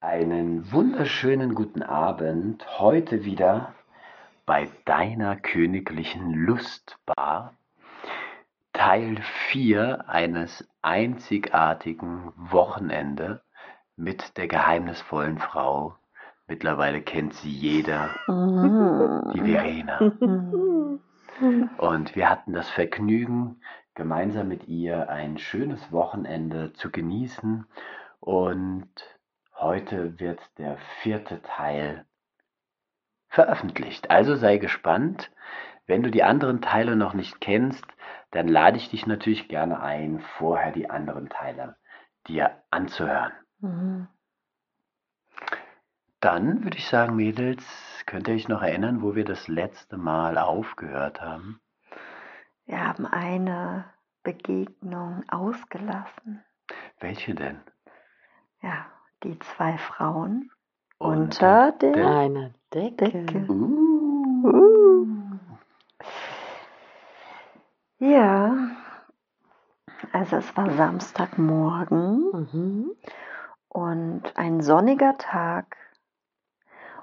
Einen wunderschönen guten Abend. Heute wieder bei deiner königlichen Lustbar. Teil 4 eines einzigartigen Wochenende mit der geheimnisvollen Frau. Mittlerweile kennt sie jeder, die Verena. Und wir hatten das Vergnügen, gemeinsam mit ihr ein schönes Wochenende zu genießen. Und heute wird der vierte Teil veröffentlicht. Also sei gespannt. Wenn du die anderen Teile noch nicht kennst, dann lade ich dich natürlich gerne ein, vorher die anderen Teile dir anzuhören. Mhm. Dann würde ich sagen, Mädels, könnt ihr euch noch erinnern, wo wir das letzte Mal aufgehört haben? Wir haben eine Begegnung ausgelassen. Welche denn? Ja, die zwei Frauen Unter unter der der Eine Decke. Decke. Uh. Uh. Ja, also es war Samstagmorgen Mhm. und ein sonniger Tag.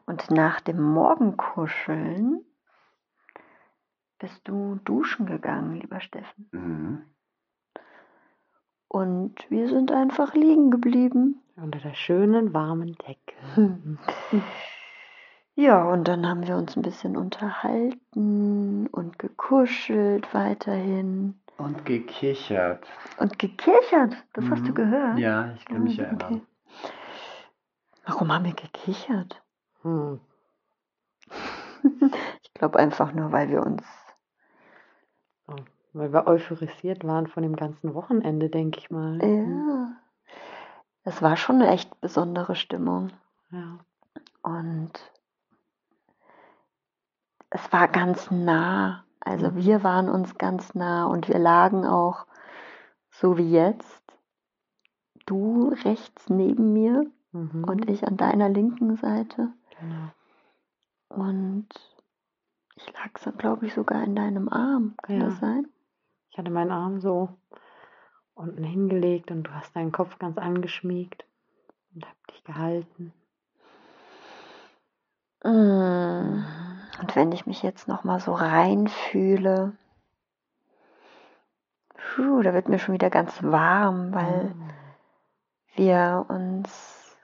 Und nach dem Morgenkuscheln bist du duschen gegangen, lieber Steffen. Mhm. Und wir sind einfach liegen geblieben. Unter der schönen warmen Decke. Ja, und dann haben wir uns ein bisschen unterhalten und gekuschelt weiterhin Und gekichert. und gekichert. Das hast du Mhm. gehört? Ja, ich kann mich Ah, erinnern. Warum haben wir gekichert? Hm. Ich glaube einfach nur, weil wir uns. So, weil wir euphorisiert waren von dem ganzen Wochenende, denke ich mal. Ja. Es war schon eine echt besondere Stimmung. Ja. Und es war ganz nah. Also Mhm. wir waren uns ganz nah und wir lagen auch so wie jetzt. Du rechts neben mir Mhm. und ich an deiner linken Seite. Genau. Und ich lag so, glaube ich, sogar in deinem Arm. Kann Ja. das sein? Ich hatte meinen Arm so unten hingelegt und du hast deinen Kopf ganz angeschmiegt und hab dich gehalten. Mm. Und wenn ich mich jetzt noch mal so reinfühle, puh, da wird mir schon wieder ganz warm, weil Mhm. wir uns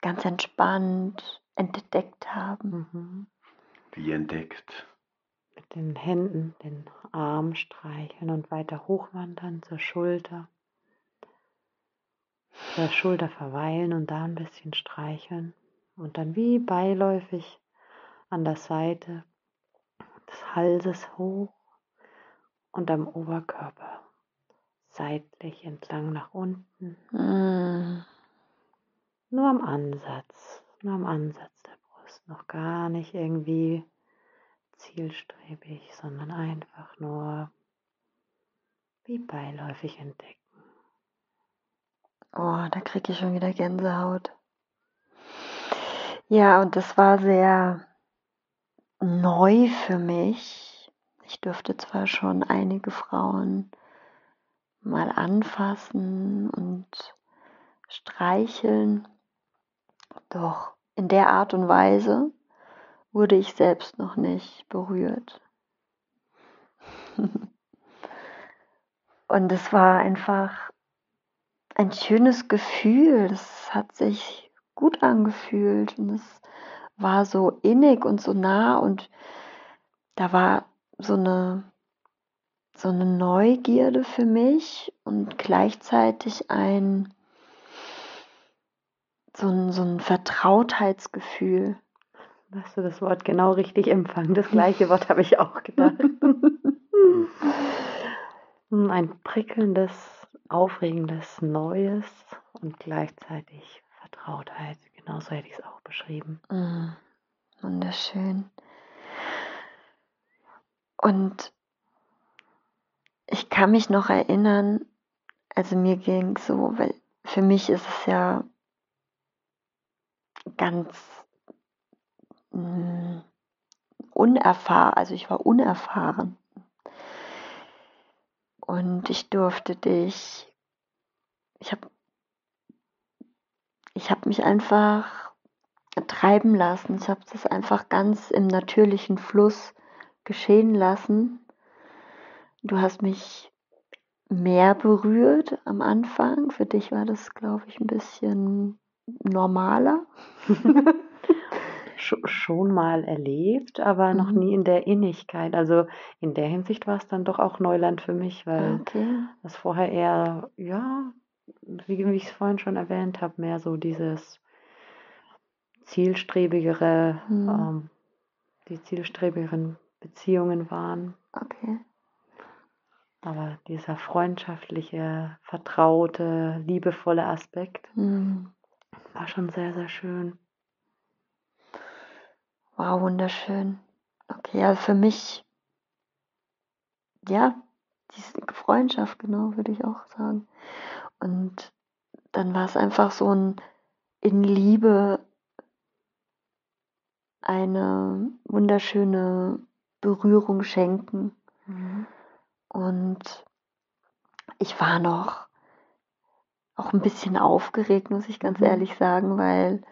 ganz entspannt entdeckt haben. Mhm. Wie entdeckt. Mit den Händen den Arm streicheln und weiter hochwandern zur Schulter. Zur Schulter verweilen und da ein bisschen streicheln. Und dann wie beiläufig an der Seite des Halses hoch und am Oberkörper seitlich entlang nach unten. Mm. Nur am Ansatz, nur am Ansatz der Brust. Noch gar nicht irgendwie zielstrebig, sondern einfach nur wie beiläufig entdecken. Oh, da kriege ich schon wieder Gänsehaut. Ja, und das war sehr neu für mich. Ich durfte zwar schon einige Frauen mal anfassen und streicheln, doch in der Art und Weise wurde ich selbst noch nicht berührt. Und es war einfach ein schönes Gefühl. Es hat sich gut angefühlt und es war so innig und so nah und da war so eine so eine Neugierde für mich und gleichzeitig ein so ein, so ein Vertrautheitsgefühl. Hast du das Wort genau richtig empfangen? Das gleiche Wort habe ich auch gedacht. Ein prickelndes, aufregendes, Neues und gleichzeitig Vertrautheit. Genauso hätte ich es auch beschrieben. Mm, wunderschön. Und ich kann mich noch erinnern, also mir ging so, weil für mich ist es ja ganz mm, unerfahren, also ich war unerfahren. Und ich durfte dich, ich habe ich habe mich einfach treiben lassen. Ich habe das einfach ganz im natürlichen Fluss geschehen lassen. Du hast mich mehr berührt am Anfang. Für dich war das, glaube ich, ein bisschen normaler. schon mal erlebt, aber mhm. noch nie in der Innigkeit. Also in der Hinsicht war es dann doch auch Neuland für mich, weil okay. das vorher eher, ja, wie, wie ich es vorhin schon erwähnt habe, mehr so dieses zielstrebigere, mhm. ähm, die zielstrebigeren Beziehungen waren. Okay. Aber dieser freundschaftliche, vertraute, liebevolle Aspekt mhm. war schon sehr, sehr schön. Wow, wunderschön. Okay, also für mich, ja, diese Freundschaft, genau, würde ich auch sagen. Und dann war es einfach so ein in Liebe eine wunderschöne Berührung schenken. Mhm. Und ich war noch auch ein bisschen aufgeregt, muss ich ganz mhm. ehrlich sagen, weil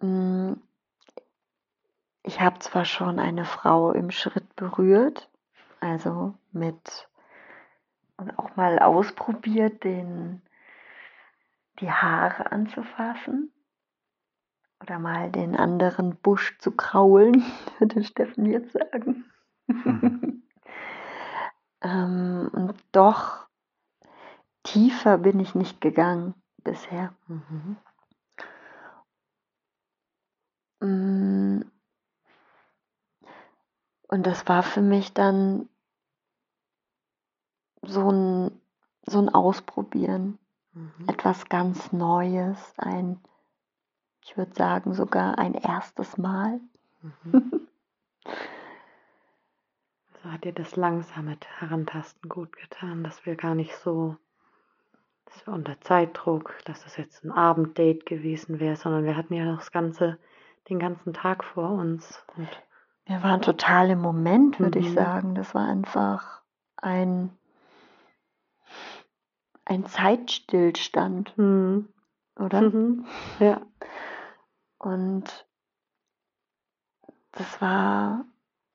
mh, mm, ich habe zwar schon eine Frau im Schritt berührt, also mit und auch mal ausprobiert, den, die Haare anzufassen oder mal den anderen Busch zu kraulen, würde Steffen jetzt sagen. Mhm. ähm, und doch tiefer bin ich nicht gegangen bisher. Mhm. Und das war für mich dann so ein, so ein Ausprobieren, mhm. etwas ganz Neues, ein, ich würde sagen, sogar ein erstes Mal. Mhm. so hat dir das langsame Herantasten gut getan, dass wir gar nicht so, dass wir unter Zeitdruck, dass das jetzt ein Abenddate gewesen wäre, sondern wir hatten ja das ganze, den ganzen Tag vor uns. Wir waren total im Moment, würde mhm. ich sagen. Das war einfach ein, ein Zeitstillstand, mhm. oder? Mhm. Ja. Und das war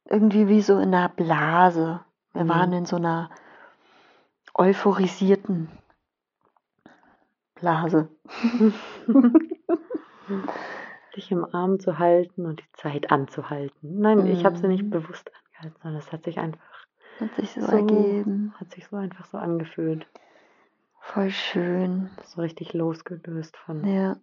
irgendwie wie so in einer Blase. Wir mhm. waren in so einer euphorisierten Blase. dich im Arm zu halten und die Zeit anzuhalten. Nein, mhm. ich habe sie nicht mhm. bewusst angehalten, sondern es hat sich einfach hat sich so, so, ergeben. Hat sich so einfach so angefühlt. Voll schön. So richtig losgelöst von. Ja.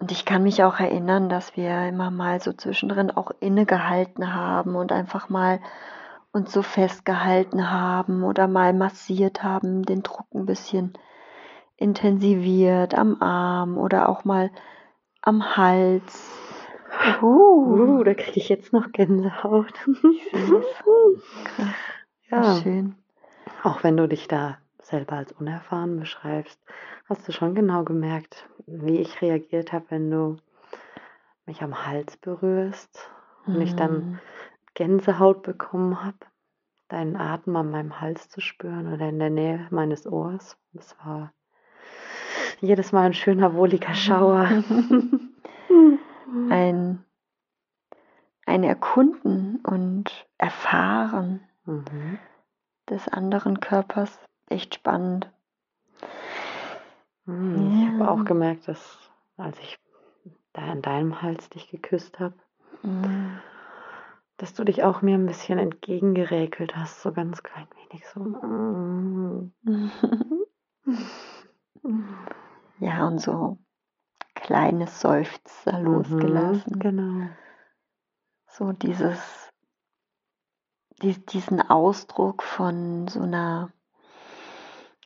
Und ich kann mich auch erinnern, dass wir immer mal so zwischendrin auch innegehalten haben und einfach mal uns so festgehalten haben oder mal massiert haben, den Druck ein bisschen intensiviert am Arm oder auch mal am Hals. Uh, uh da kriege ich jetzt noch Gänsehaut. ja, schön. Auch wenn du dich da selber als unerfahren beschreibst, hast du schon genau gemerkt, wie ich reagiert habe, wenn du mich am Hals berührst und ich dann mhm. Gänsehaut bekommen habe, deinen Atem an meinem Hals zu spüren oder in der Nähe meines Ohrs. Das war jedes Mal ein schöner, wohliger Schauer. ein, ein Erkunden und Erfahren mhm. des anderen Körpers. Echt spannend. Mhm, ich habe auch gemerkt, dass als ich da an deinem Hals dich geküsst habe, mhm. dass du dich auch mir ein bisschen entgegengeräkelt hast, so ganz klein wenig so. Ja, und so kleine Seufzer mhm, losgelassen. Genau. So dieses, die, diesen Ausdruck von so einer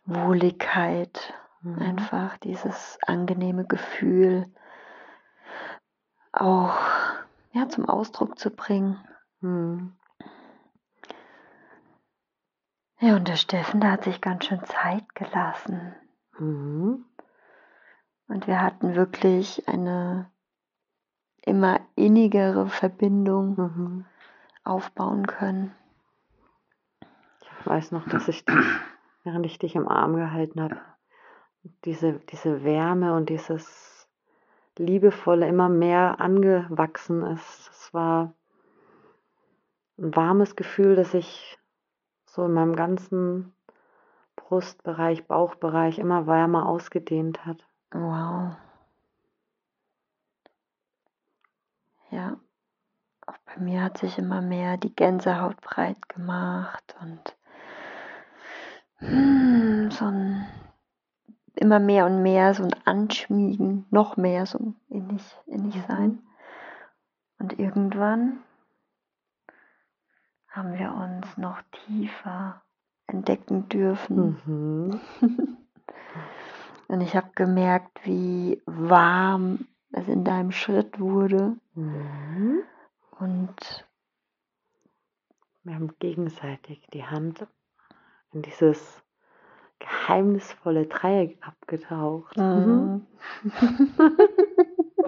Wohligkeit, mhm. einfach dieses angenehme Gefühl auch ja, zum Ausdruck zu bringen. Mhm. Ja, und der Steffen, der hat sich ganz schön Zeit gelassen. Mhm. Und wir hatten wirklich eine immer innigere Verbindung mhm. aufbauen können. Ich weiß noch, dass ich, während ich dich im Arm gehalten habe, diese, diese Wärme und dieses Liebevolle immer mehr angewachsen ist. Es war ein warmes Gefühl, das sich so in meinem ganzen Brustbereich, Bauchbereich immer wärmer ausgedehnt hat. Wow. Ja. Auch bei mir hat sich immer mehr die Gänsehaut breit gemacht und hm, so ein immer mehr und mehr so ein Anschmiegen, noch mehr so innig, innig mhm. sein. Und irgendwann haben wir uns noch tiefer entdecken dürfen. Mhm. und ich habe gemerkt, wie warm es in deinem Schritt wurde. Mhm. Und wir haben gegenseitig die Hand in dieses geheimnisvolle Dreieck abgetaucht. Mhm.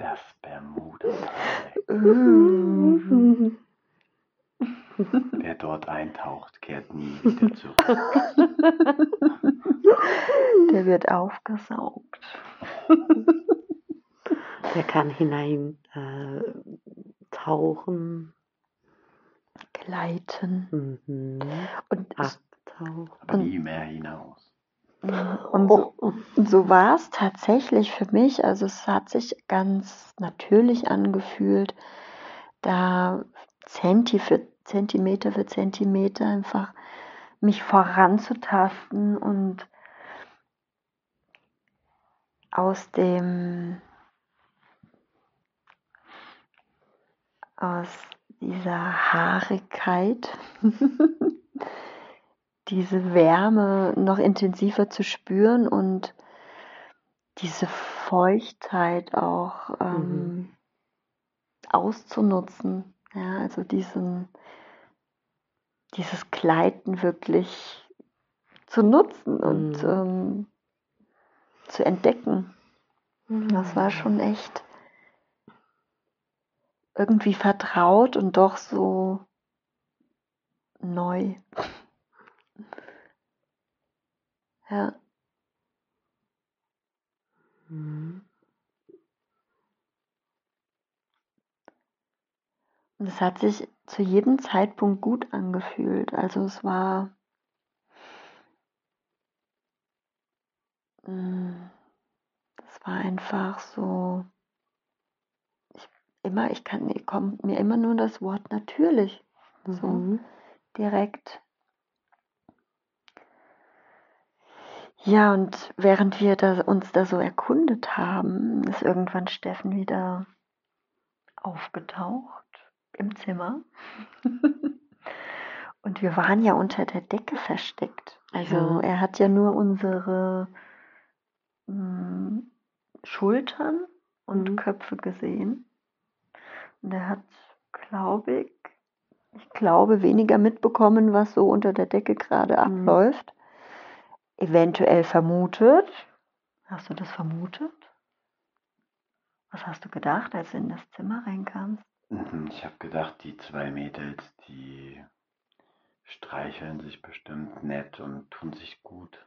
Das Bermuda-Dreieck. Mhm. Wer dort eintaucht, kehrt nie wieder zurück. Der wird aufgesaugt. Der kann hinein äh, tauchen, gleiten mhm. und abtauchen. Aber nie mehr hinaus. Und so, so war es tatsächlich für mich. Also es hat sich ganz natürlich angefühlt, da Zentimeter für Zentimeter einfach mich voranzutasten und aus dem aus dieser Haarigkeit diese Wärme noch intensiver zu spüren und diese Feuchtheit auch ähm, mhm. auszunutzen. Ja, also diesen, dieses Gleiten wirklich zu nutzen mhm. und ähm, zu entdecken. Das war schon echt irgendwie vertraut und doch so neu. Ja. Mhm. Und es hat sich zu jedem Zeitpunkt gut angefühlt. Also es war mm, es war einfach so ich, immer ich kann kommt mir immer nur das Wort natürlich so mhm. direkt Ja, und während wir da, uns da so erkundet haben, ist irgendwann Steffen wieder aufgetaucht im Zimmer. und wir waren ja unter der Decke versteckt. Also ja. er hat ja nur unsere mh, hm, Schultern und mhm. Köpfe gesehen. Und er hat, glaube ich, ich glaube, weniger mitbekommen, was so unter der Decke gerade mhm. abläuft eventuell vermutet. Hast du das vermutet? Was hast du gedacht, als du in das Zimmer reinkamst? Mhm, ich habe gedacht, die zwei Mädels, die streicheln sich bestimmt nett und tun sich gut.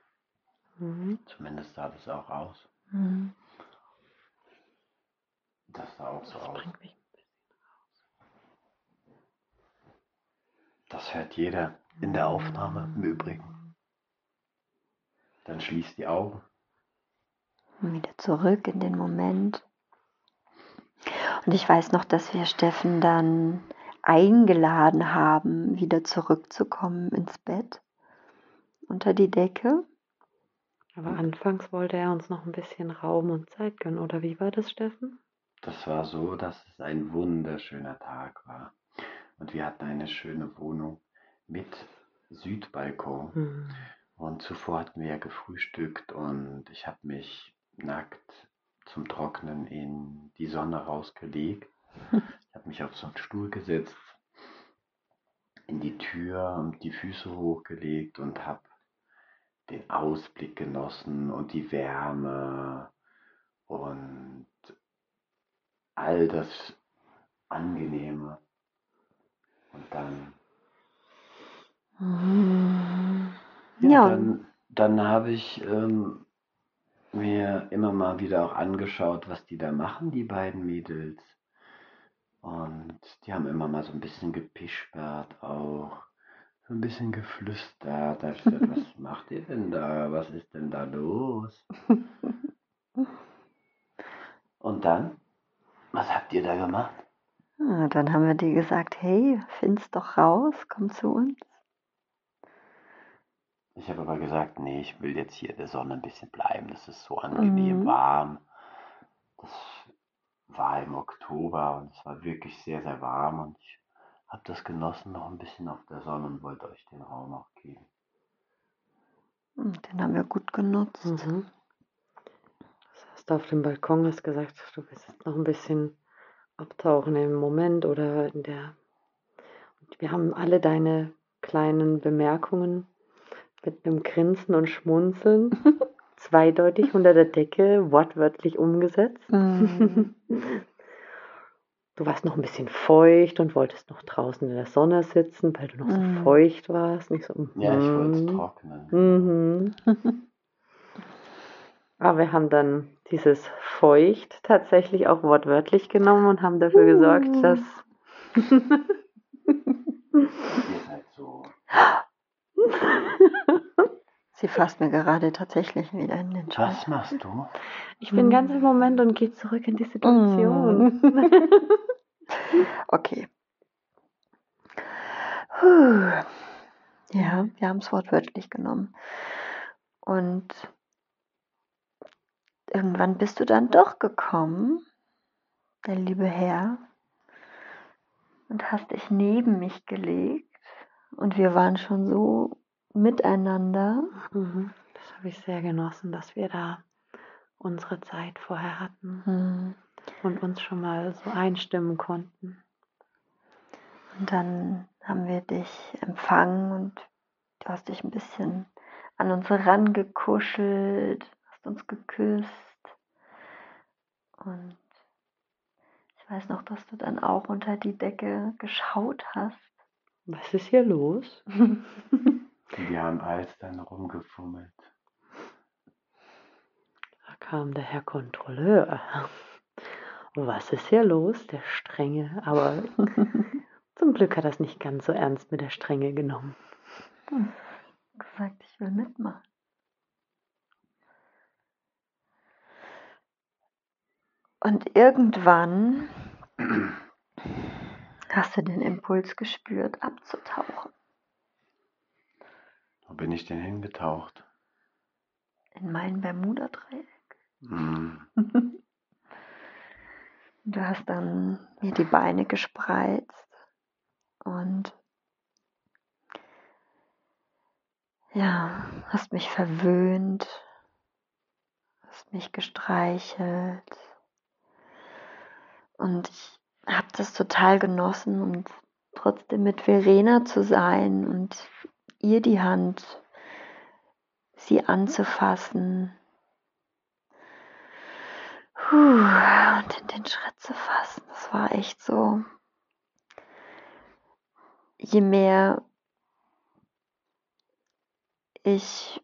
Mhm. Zumindest sah das auch aus. Mhm. Das sah auch so das aus. Das hört jeder in der Aufnahme im Übrigen. Dann schließ die Augen. Wieder zurück in den Moment. Und ich weiß noch, dass wir Steffen dann eingeladen haben, wieder zurückzukommen ins Bett, unter die Decke. Aber anfangs wollte er uns noch ein bisschen Raum und Zeit gönnen, oder wie war das, Steffen? Das war so, dass es ein wunderschöner Tag war. Und wir hatten eine schöne Wohnung mit Südbalkon. Mhm. Und zuvor hatten wir ja gefrühstückt und ich habe mich nackt zum Trocknen in die Sonne rausgelegt. Ich habe mich auf so einen Stuhl gesetzt, in die Tür und die Füße hochgelegt und habe den Ausblick genossen und die Wärme und all das Angenehme. Und dann mhm. Ja, dann, dann habe ich ähm, mir immer mal wieder auch angeschaut, was die da machen, die beiden Mädels. Und die haben immer mal so ein bisschen gepischbert auch. So ein bisschen geflüstert. Da gesagt, was macht ihr denn da? Was ist denn da los? Und dann? Was habt ihr da gemacht? Ja, dann haben wir dir gesagt, hey, find's doch raus, komm zu uns. Ich habe aber gesagt, nee, ich will jetzt hier in der Sonne ein bisschen bleiben. Das ist so angenehm Mhm. warm. Das war im Oktober und es war wirklich sehr, sehr warm und ich habe das genossen, noch ein bisschen auf der Sonne und wollte euch den Raum auch geben. Und Den haben wir gut genutzt. Mhm. Das heißt, auf dem Balkon hast gesagt, du willst jetzt noch ein bisschen abtauchen im Moment oder in der. Und wir haben alle deine kleinen Bemerkungen mit einem Grinsen und Schmunzeln zweideutig unter der Decke wortwörtlich umgesetzt. Mhm. Du warst noch ein bisschen feucht und wolltest noch draußen in der Sonne sitzen, weil du noch so Mhm. feucht warst. Nicht so, Ja, ich wollte es mhm. trocknen. Mhm. Aber wir haben dann dieses feucht tatsächlich auch wortwörtlich genommen und haben dafür gesorgt, Uh. dass Ihr seid so. Sie fasst mir gerade tatsächlich wieder in den Was Schwanz. machst du? ich bin ganz im Moment und gehe zurück in die Situation. Okay. Puh. Ja, wir haben es wortwörtlich genommen. Und irgendwann bist du dann doch gekommen, der liebe Herr, und hast dich neben mich gelegt. Und wir waren schon so miteinander. Mhm. Das habe ich sehr genossen, dass wir da unsere Zeit vorher hatten Hm. und uns schon mal so einstimmen konnten. Und dann haben wir dich empfangen und du hast dich ein bisschen an uns herangekuschelt, hast uns geküsst. Und ich weiß noch, dass du dann auch unter die Decke geschaut hast. Was ist hier los? Wir haben alles dann rumgefummelt. Da kam der Herr Kontrolleur. Was ist hier los? Der Strenge. Aber zum Glück hat er es nicht ganz so ernst mit der Strenge genommen. gesagt, ich will mitmachen. Und irgendwann hast du den Impuls gespürt, abzutauchen Wo bin ich denn hingetaucht? in mein Bermuda-Dreieck. Hm. Du hast dann mir die Beine gespreizt und ja, hast mich verwöhnt, hast mich gestreichelt und ich habe das total genossen und trotzdem mit Verena zu sein und ihr die Hand, sie anzufassen und in den Schritt zu fassen. Das war echt so. Je mehr ich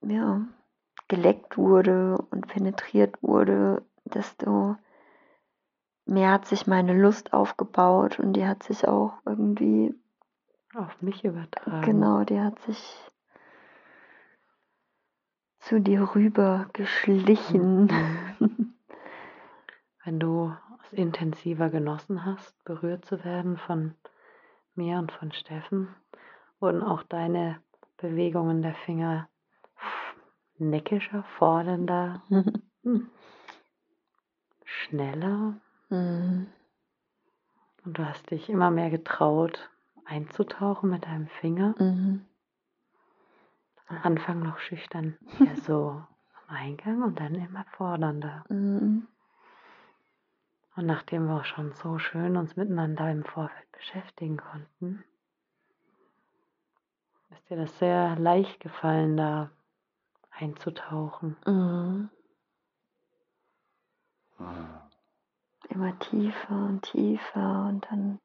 ja, geleckt wurde und penetriert wurde, desto mehr hat sich meine Lust aufgebaut und die hat sich auch irgendwie, Auf mich übertragen. genau, die hat sich zu dir rüber geschlichen. Wenn du es intensiver genossen hast, berührt zu werden von mir und von Steffen, wurden auch deine Bewegungen der Finger neckischer, fordernder, schneller Mhm. und du hast dich immer mehr getraut, einzutauchen mit deinem Finger. Mhm. Am Anfang noch schüchtern, eher so am Eingang und dann immer fordernder. Mhm. Und nachdem wir auch schon so schön uns miteinander im Vorfeld beschäftigen konnten, ist dir das sehr leicht gefallen, da einzutauchen. Mhm. Hm. immer tiefer und tiefer und dann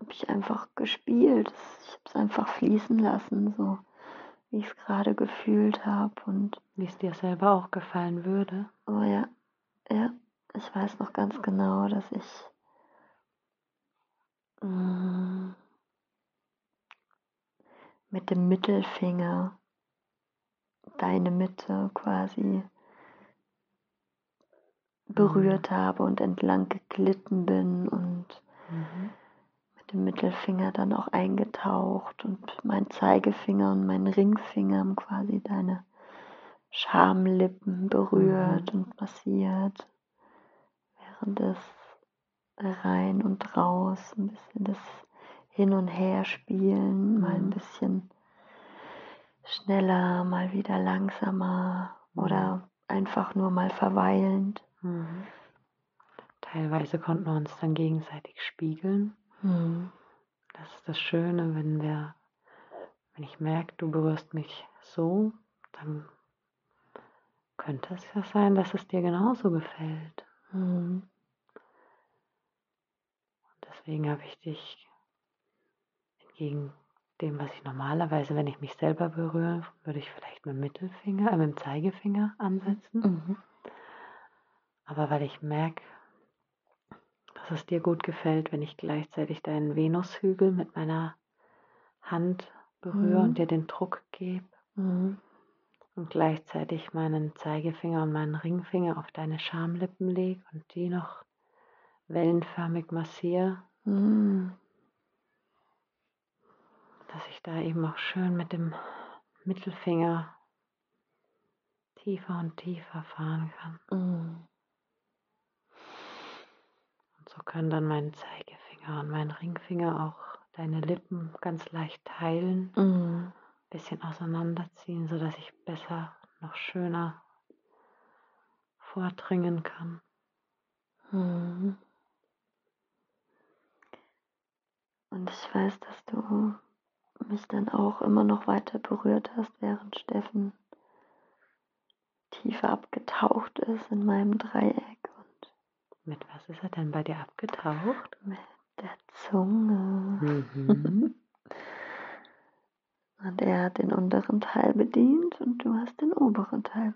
habe ich einfach gespielt. Ich habe es einfach fließen lassen, so wie ich es gerade gefühlt habe und wie es dir selber auch gefallen würde. Oh ja, ja, ich weiß noch ganz genau, dass ich mm, mit dem Mittelfinger deine Mitte quasi berührt mhm. habe und entlang geglitten bin und mhm. Dem Mittelfinger dann auch eingetaucht und mein Zeigefinger und mein Ringfinger haben quasi deine Schamlippen berührt mhm. und massiert, während es rein und raus ein bisschen das Hin und Her spielen, mhm. mal ein mhm. bisschen schneller, mal wieder langsamer mhm. oder einfach nur mal verweilend. Mhm. Teilweise konnten wir uns dann gegenseitig spiegeln. Mhm. Das ist das Schöne, wenn wir, wenn ich merke, du berührst mich so, dann könnte es ja sein, dass es dir genauso gefällt. Mhm. Und deswegen habe ich dich entgegen dem, was ich normalerweise, wenn ich mich selber berühre, würde ich vielleicht mit dem Mittelfinger, äh, mit dem Zeigefinger ansetzen. Mhm. Aber weil ich merke, dass es dir gut gefällt, wenn ich gleichzeitig deinen Venushügel mit meiner Hand berühre mhm. und dir den Druck gebe mhm. und gleichzeitig meinen Zeigefinger und meinen Ringfinger auf deine Schamlippen lege und die noch wellenförmig massiere, mhm. dass ich da eben auch schön mit dem Mittelfinger tiefer und tiefer fahren kann. So können dann mein Zeigefinger und mein Ringfinger auch deine Lippen ganz leicht teilen, mhm. bisschen auseinanderziehen, sodass ich besser, noch schöner vordringen kann. Mhm. Und ich weiß, dass du mich dann auch immer noch weiter berührt hast, während Steffen tiefer abgetaucht ist in meinem Dreieck. Mit was ist er denn bei dir abgetaucht? Mit der Zunge. Mhm. und er hat den unteren Teil bedient und du hast den oberen Teil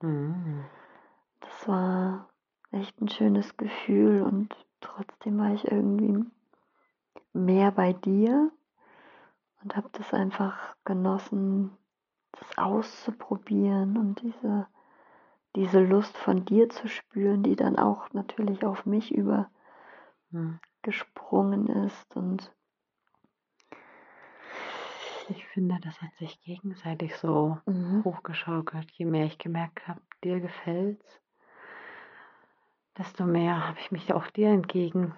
bedient. Mhm. Das war echt ein schönes Gefühl und trotzdem war ich irgendwie mehr bei dir und habe das einfach genossen, das auszuprobieren und diese diese Lust von dir zu spüren, die dann auch natürlich auf mich übergesprungen ist und ich finde, das hat sich gegenseitig so mhm. hochgeschaukelt. Je mehr ich gemerkt habe, dir gefällt's, desto mehr habe ich mich auch dir entgegen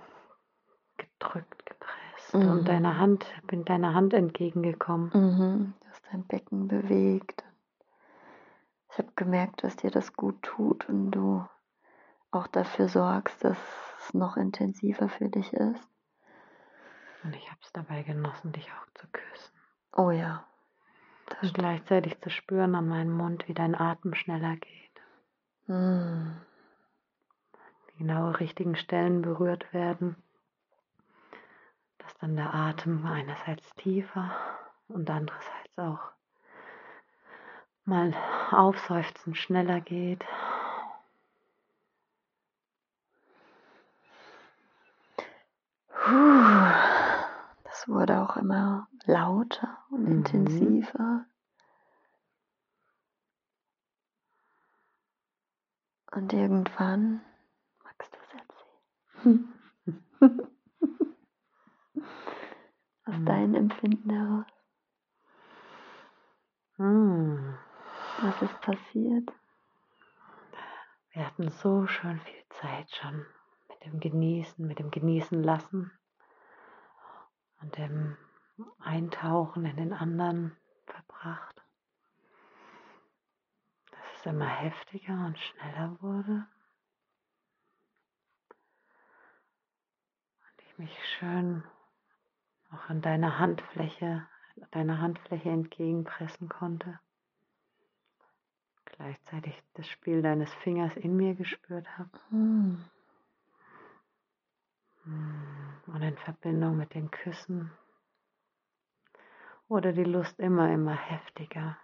gedrückt, gepresst mhm. und deine Hand, bin deiner Hand entgegengekommen. Mhm. Du hast dein Becken bewegt ich habe gemerkt, dass dir das gut tut und du auch dafür sorgst, dass es noch intensiver für dich ist. Und ich habe es dabei genossen, dich auch zu küssen. Oh ja. Und gleichzeitig zu spüren an meinem Mund, wie dein Atem schneller geht. Mm. Die genau richtigen Stellen berührt werden. Dass dann der Atem einerseits tiefer und andererseits auch mal aufseufzen schneller geht. Das wurde auch immer lauter und mhm. intensiver. Und irgendwann magst du es erzählen. Aus mhm. deinem Empfinden heraus. Mhm. Was ist passiert? Wir hatten so schön viel Zeit schon mit dem Genießen, mit dem Genießen lassen und dem Eintauchen in den anderen verbracht. Dass es immer heftiger und schneller wurde. Und ich mich schön auch an deine Handfläche, deiner Handfläche entgegenpressen konnte gleichzeitig das Spiel deines Fingers in mir gespürt habe. Mm. Und in Verbindung mit den Küssen wurde die Lust immer, immer heftiger.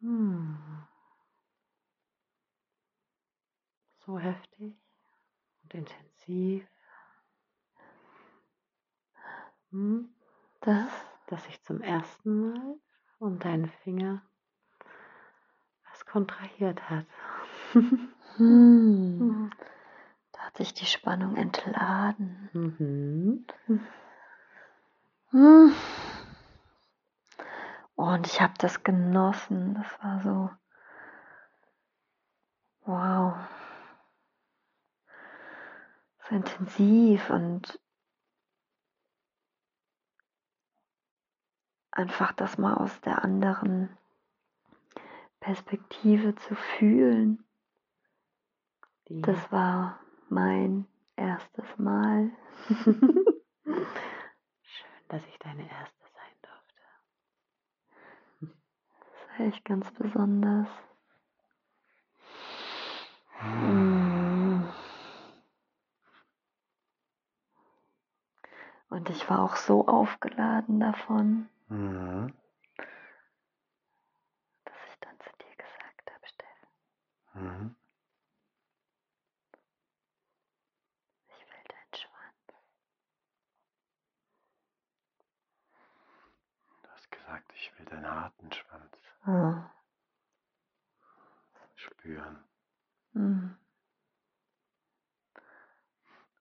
Hm. So heftig und intensiv. Hm. Das, dass sich zum ersten Mal und deine Finger was kontrahiert hat. Hm. Da hat sich die Spannung entladen. Mhm. Hm. Und ich habe das genossen. Das war so, wow, so intensiv und einfach das mal aus der anderen Perspektive zu fühlen. Die. Das war mein erstes Mal. Schön, dass ich deine erste sein durfte. Das war echt ganz besonders. Mm. Und ich war auch so aufgeladen davon. Mhm. Dass ich dann zu dir gesagt habe, Steffen. Mhm. Ich will deinen Schwanz. Du hast gesagt, ich will deinen harten Schwanz. Oh. Spüren. Mhm.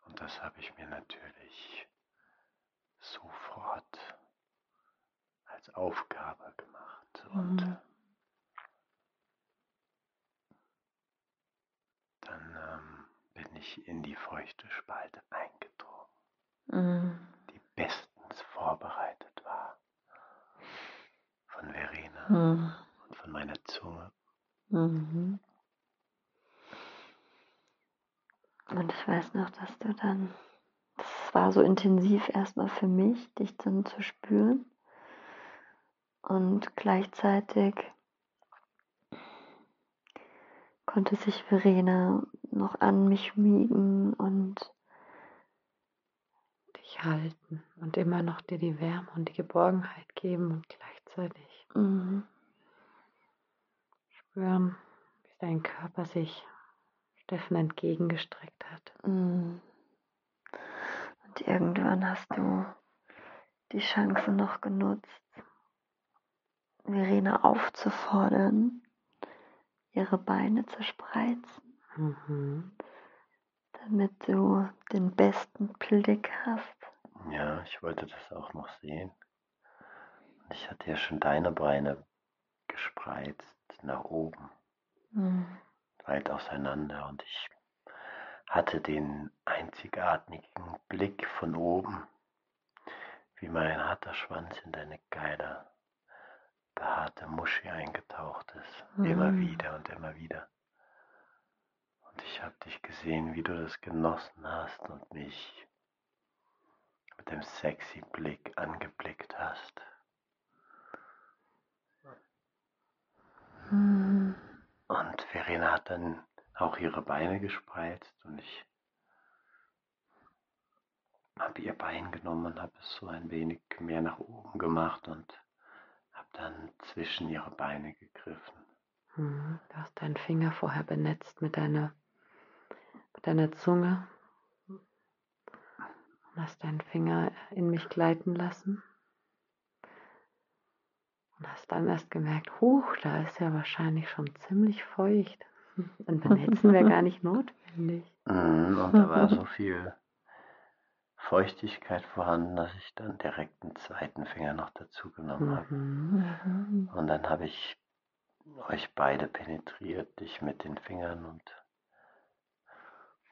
Und das habe ich mir natürlich als Aufgabe gemacht. Und mhm. dann ähm, bin ich in die feuchte Spalte eingedrungen, mhm. die bestens vorbereitet war von Verena mhm. und von meiner Zunge. Mhm. Und ich weiß noch, dass du dann, das war so intensiv erstmal für mich, dich dann zu spüren. Und gleichzeitig konnte sich Verena noch an mich miegen und dich halten und immer noch dir die Wärme und die Geborgenheit geben und gleichzeitig mhm. spüren, wie dein Körper sich Steffen entgegengestreckt hat. Mhm. Und irgendwann hast du die Chance noch genutzt, Verena aufzufordern, ihre Beine zu spreizen, mhm. damit du den besten Blick hast. Ja, ich wollte das auch noch sehen. Ich hatte ja schon deine Beine gespreizt nach oben, mhm. weit auseinander und ich hatte den einzigartigen Blick von oben, wie mein harter Schwanz in deine geile behaarte Muschi eingetaucht ist. Mhm. Immer wieder und immer wieder. Und ich habe dich gesehen, wie du das genossen hast und mich mit dem sexy Blick angeblickt hast. Mhm. Und Verena hat dann auch ihre Beine gespreizt und ich habe ihr Bein genommen und habe es so ein wenig mehr nach oben gemacht und dann zwischen ihre Beine gegriffen. Hm, du hast deinen Finger vorher benetzt mit deiner, mit deiner Zunge und hast deinen Finger in mich gleiten lassen. Und hast dann erst gemerkt, huch, da ist ja wahrscheinlich schon ziemlich feucht. Dann benetzen wäre gar nicht notwendig. Mhm, und da war so viel Feuchtigkeit vorhanden, dass ich dann direkt einen zweiten Finger noch dazu genommen habe. Mhm. Und dann habe ich euch beide penetriert, dich mit den Fingern und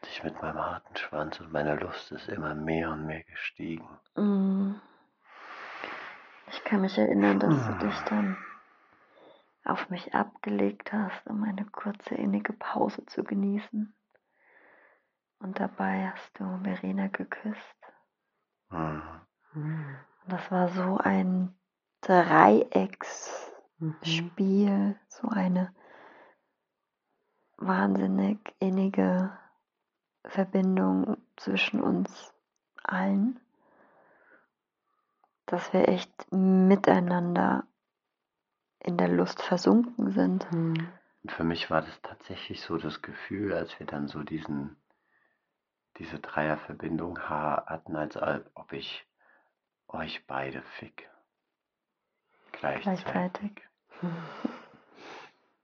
dich mit meinem harten Schwanz und meine Lust ist immer mehr und mehr gestiegen. Mhm. Ich kann mich erinnern, dass du dich dann auf mich abgelegt hast, um eine kurze innige Pause zu genießen. Und dabei hast du Verena geküsst. Mhm. Und das war so ein Dreiecksspiel, mhm. so eine wahnsinnig innige Verbindung zwischen uns allen. dass wir echt miteinander in der Lust versunken sind. Mhm. Und für mich war das tatsächlich so das Gefühl, als wir dann so diesen, diese Dreierverbindung hatten, als ob ich euch beide fick. Gleichzeitig. Gleichzeitig.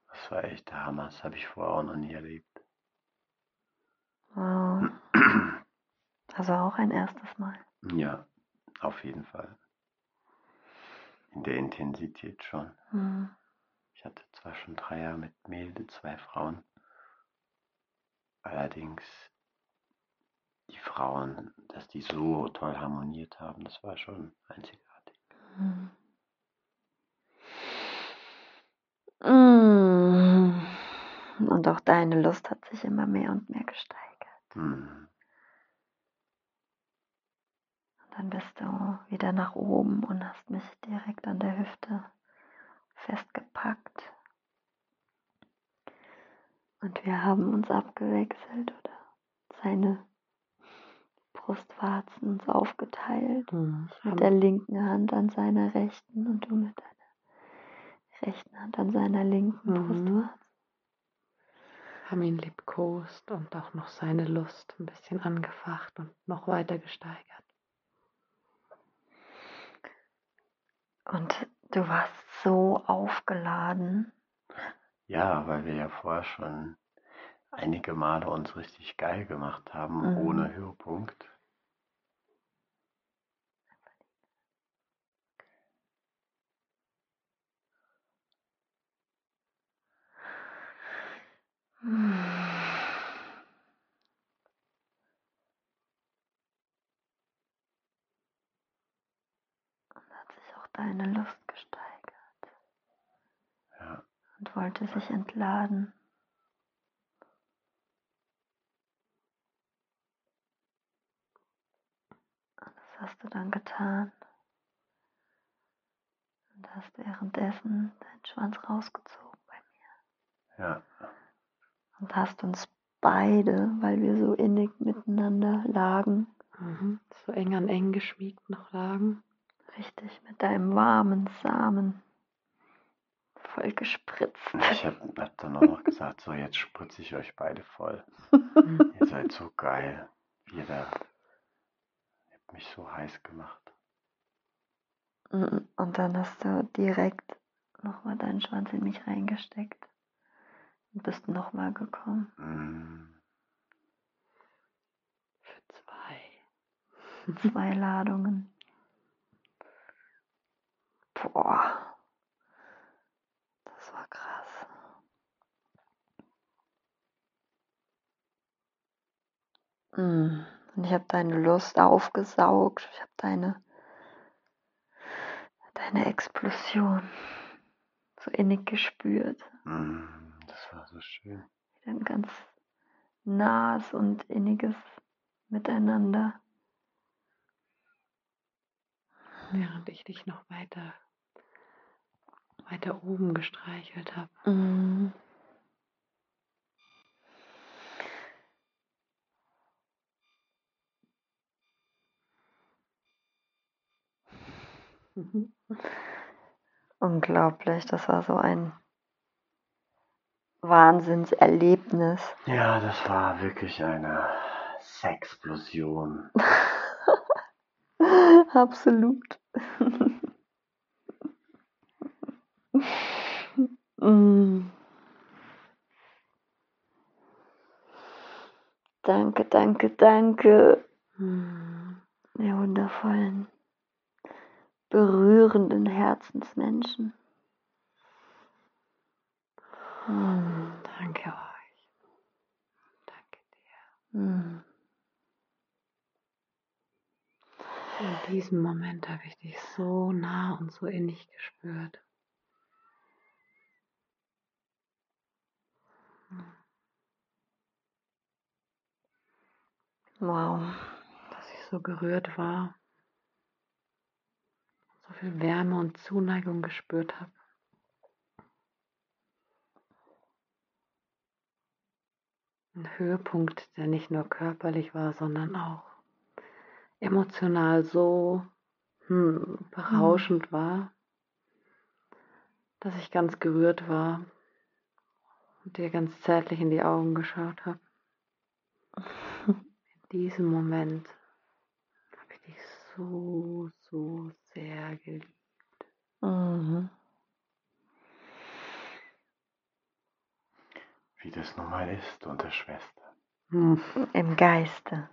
Das war echt der Hammer, das habe ich vorher auch noch nie erlebt. Wow. Also auch ein erstes Mal. Ja, auf jeden Fall. In der Intensität schon. Mhm. Ich hatte zwar schon Dreier mit Melde, zwei Frauen. Allerdings die Frauen, dass die so toll harmoniert haben, das war schon einzigartig. Mhm. Und auch deine Lust hat sich immer mehr und mehr gesteigert. Mhm. Und dann bist du wieder nach oben und hast mich direkt an der Hüfte festgepackt. Und wir haben uns abgewechselt oder seine Brustwarzen uns aufgeteilt. Mhm. Mit der linken Hand an seiner rechten und du mit deiner rechten Hand an seiner linken Mhm. Brustwarze. haben ihn liebkost und auch noch seine Lust ein bisschen angefacht und noch weiter gesteigert. Und du warst so aufgeladen. Ja, weil wir ja vorher schon einige Male uns richtig geil gemacht haben, Mhm. ohne Höhepunkt. Und hat sich auch deine Lust gesteigert Ja, und wollte sich entladen. Und das hast du dann getan. Und hast währenddessen deinen Schwanz rausgezogen bei mir. ja, Und hast uns beide, weil wir so innig miteinander lagen, Mhm. So eng an eng geschmiegt noch lagen. richtig mit deinem warmen Samen voll gespritzt. ich habe hab dann auch noch gesagt, so jetzt spritze ich euch beide voll. Ihr seid so geil. Wie ihr da. Mich so heiß gemacht. Und dann hast du direkt nochmal deinen Schwanz in mich reingesteckt und bist nochmal gekommen. Mm, Für zwei. Zwei Ladungen. Boah. Das war krass. Mm, Und ich habe deine Lust aufgesaugt. Ich habe deine, deine Explosion so innig gespürt. mm, das war so schön. Ein ganz nahes und inniges Miteinander. Während ich dich noch weiter, weiter oben gestreichelt habe. Mm. Unglaublich, das war so ein Wahnsinnserlebnis. Ja, das war wirklich eine Sexplosion. Absolut. Mm. Danke, danke, danke. Mhm. Ihr wundervollen, berührenden Herzensmenschen. Mm. Danke euch. Danke dir. Mm. In diesem Moment habe ich dich so nah und so innig gespürt. Wow. dass ich so gerührt war, so viel Wärme und Zuneigung gespürt habe. Ein Höhepunkt, der nicht nur körperlich war, sondern auch emotional so hm, berauschend war, dass ich ganz gerührt war und dir ganz zärtlich in die Augen geschaut habe. In diesem Moment habe ich dich so, so sehr geliebt. Mhm. Wie das nun mal ist unter Schwestern. Hm. Im Geiste.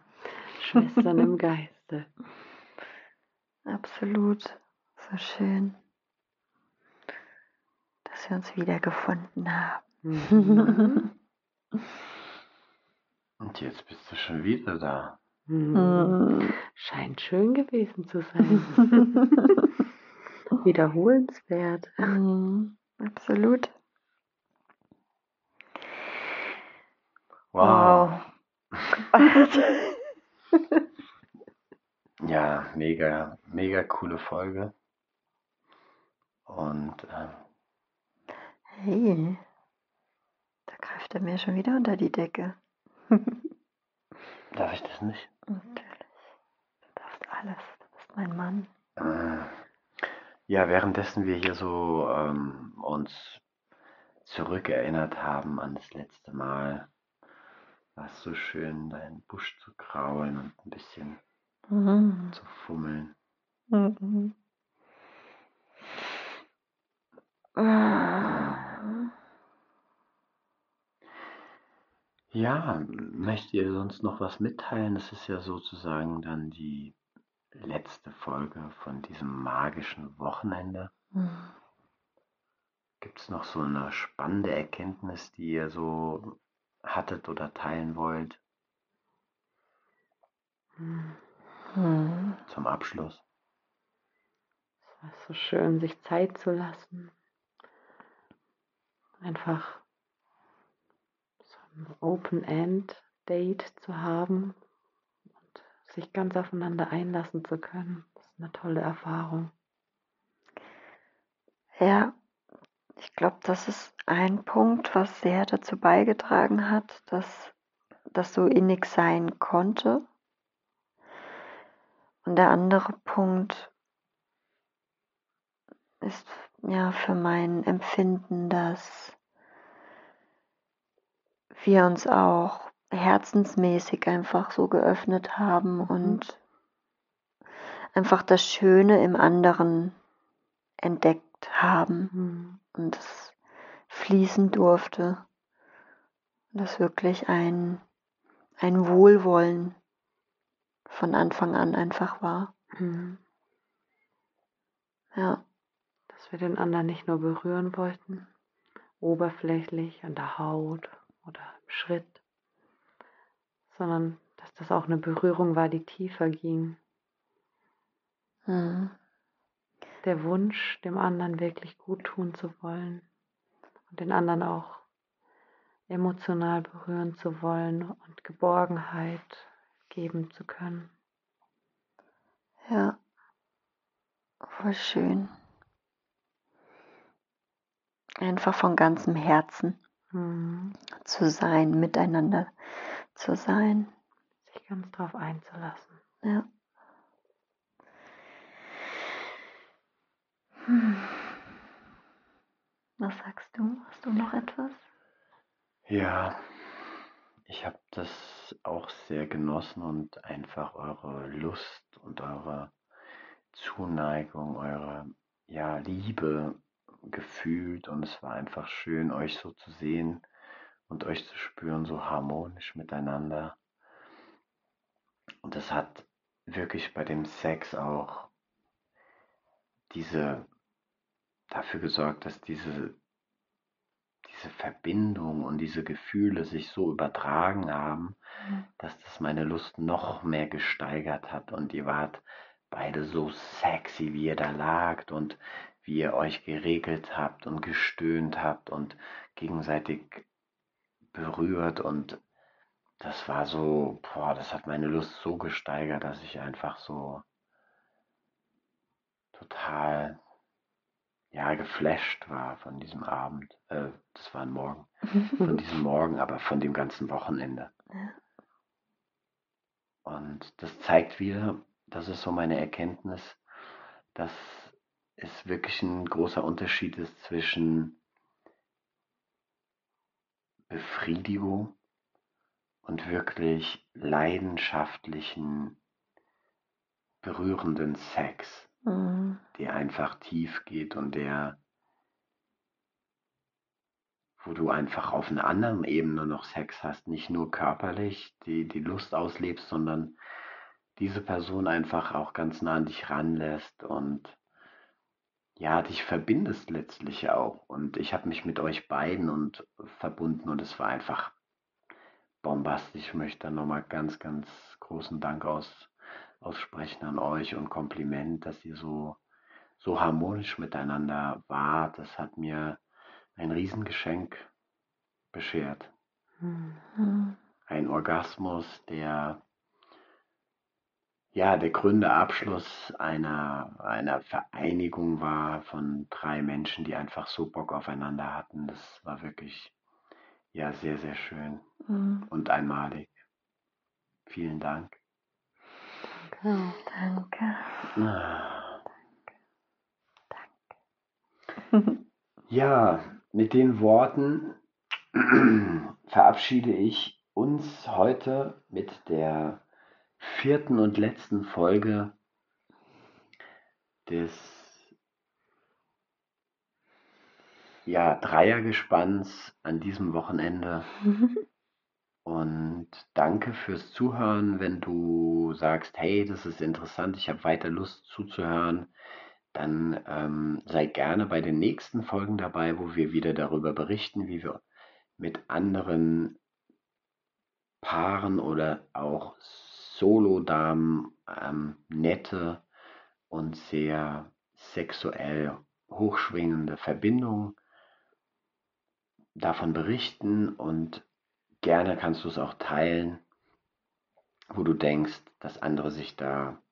Schwestern im Geiste. Absolut. So schön, dass wir uns wiedergefunden haben. Mhm. Und jetzt bist du schon wieder da. Mhm. Scheint schön gewesen zu sein. Wiederholenswert. Mhm. Absolut. Wow. wow. ja, mega, mega coole Folge. Und äh, hey, da greift er mir schon wieder unter die Decke. Darf ich das nicht? Natürlich. Du darfst alles. Du bist mein Mann. Ja, währenddessen wir hier so ähm, uns zurückerinnert haben an das letzte Mal, war es so schön, deinen Busch zu kraulen und ein bisschen mhm. zu fummeln. Mhm. Ja, möchtet ihr sonst noch was mitteilen? Das ist ja sozusagen dann die letzte Folge von diesem magischen Wochenende. Mhm. Gibt es noch so eine spannende Erkenntnis, die ihr so hattet oder teilen wollt? Mhm. Zum Abschluss. Es war so schön, sich Zeit zu lassen. Einfach Open-End-Date zu haben und sich ganz aufeinander einlassen zu können. Das ist eine tolle Erfahrung. Ja, ich glaube, das ist ein Punkt, was sehr dazu beigetragen hat, dass das so innig sein konnte. Und der andere Punkt ist ja für mein Empfinden, dass wir uns auch herzensmäßig einfach so geöffnet haben mhm. und einfach das Schöne im anderen entdeckt haben mhm. und es fließen durfte. Und das wirklich ein, ein Wohlwollen von Anfang an einfach war. Mhm. Ja. Dass wir den anderen nicht nur berühren wollten, oberflächlich an der Haut oder im Schritt, sondern dass das auch eine Berührung war, die tiefer ging. Mhm der Wunsch, dem anderen wirklich gut tun zu wollen und den anderen auch emotional berühren zu wollen und Geborgenheit geben zu können. Ja, voll schön. Einfach von ganzem Herzen mhm. zu sein, miteinander zu sein. Sich ganz darauf einzulassen. Ja. Was sagst du? Hast du noch etwas? Ja, ich habe das auch sehr genossen und einfach eure Lust und eure Zuneigung, eure ja, Liebe gefühlt und es war einfach schön, euch so zu sehen und euch zu spüren, so harmonisch miteinander. Und das hat wirklich bei dem Sex auch diese dafür gesorgt, dass diese, diese Verbindung und diese Gefühle sich so übertragen haben, mhm. dass das meine Lust noch mehr gesteigert hat. Und ihr wart beide so sexy, wie ihr da lagt und wie ihr euch geregelt habt und gestöhnt habt und gegenseitig berührt und das war so, boah, das hat meine Lust so gesteigert, dass ich einfach so total ja, geflasht war von diesem Abend, äh, das war ein Morgen, von diesem Morgen, aber von dem ganzen Wochenende. Und das zeigt wieder, das ist so meine Erkenntnis, dass es wirklich ein großer Unterschied ist zwischen Befriedigung und wirklich leidenschaftlichen, berührenden Sex, mhm. der einfach tief geht und der, wo du einfach auf einer anderen Ebene noch Sex hast, nicht nur körperlich die, die Lust auslebst, sondern diese Person einfach auch ganz nah an dich ranlässt und ja, dich verbindest letztlich auch. Und ich habe mich mit euch beiden und verbunden und es war einfach bombastisch. Ich möchte nochmal ganz, ganz großen Dank aus, aussprechen an euch und Kompliment, dass ihr so, so harmonisch miteinander wart. Das hat mir ein Riesengeschenk beschert. Mhm. Ein Orgasmus, der ja, der grüne Abschluss einer, einer Vereinigung war von drei Menschen, die einfach so Bock aufeinander hatten. Das war wirklich ja sehr, sehr schön mhm. und einmalig. Vielen Dank. Danke. Danke. Ah. Danke. Ja, mit den Worten verabschiede ich uns heute mit der vierten und letzten Folge des ja, Dreiergespanns an diesem Wochenende. Und danke fürs Zuhören. Wenn du sagst, hey, das ist interessant, ich habe weiter Lust zuzuhören, dann ähm, sei gerne bei den nächsten Folgen dabei, wo wir wieder darüber berichten, wie wir mit anderen Paaren oder auch Solo-Damen ähm, nette und sehr sexuell hochschwingende Verbindung davon berichten und gerne kannst du es auch teilen, wo du denkst, dass andere sich da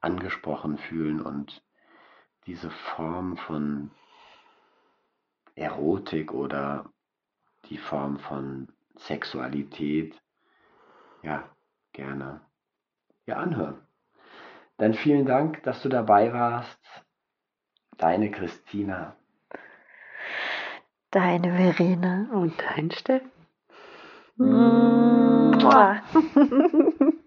angesprochen fühlen und diese Form von Erotik oder die Form von Sexualität ja gerne ja, anhören. Dann vielen Dank, dass du dabei warst. Deine Christina. Deine Verena. Und dein Steffen. Mua.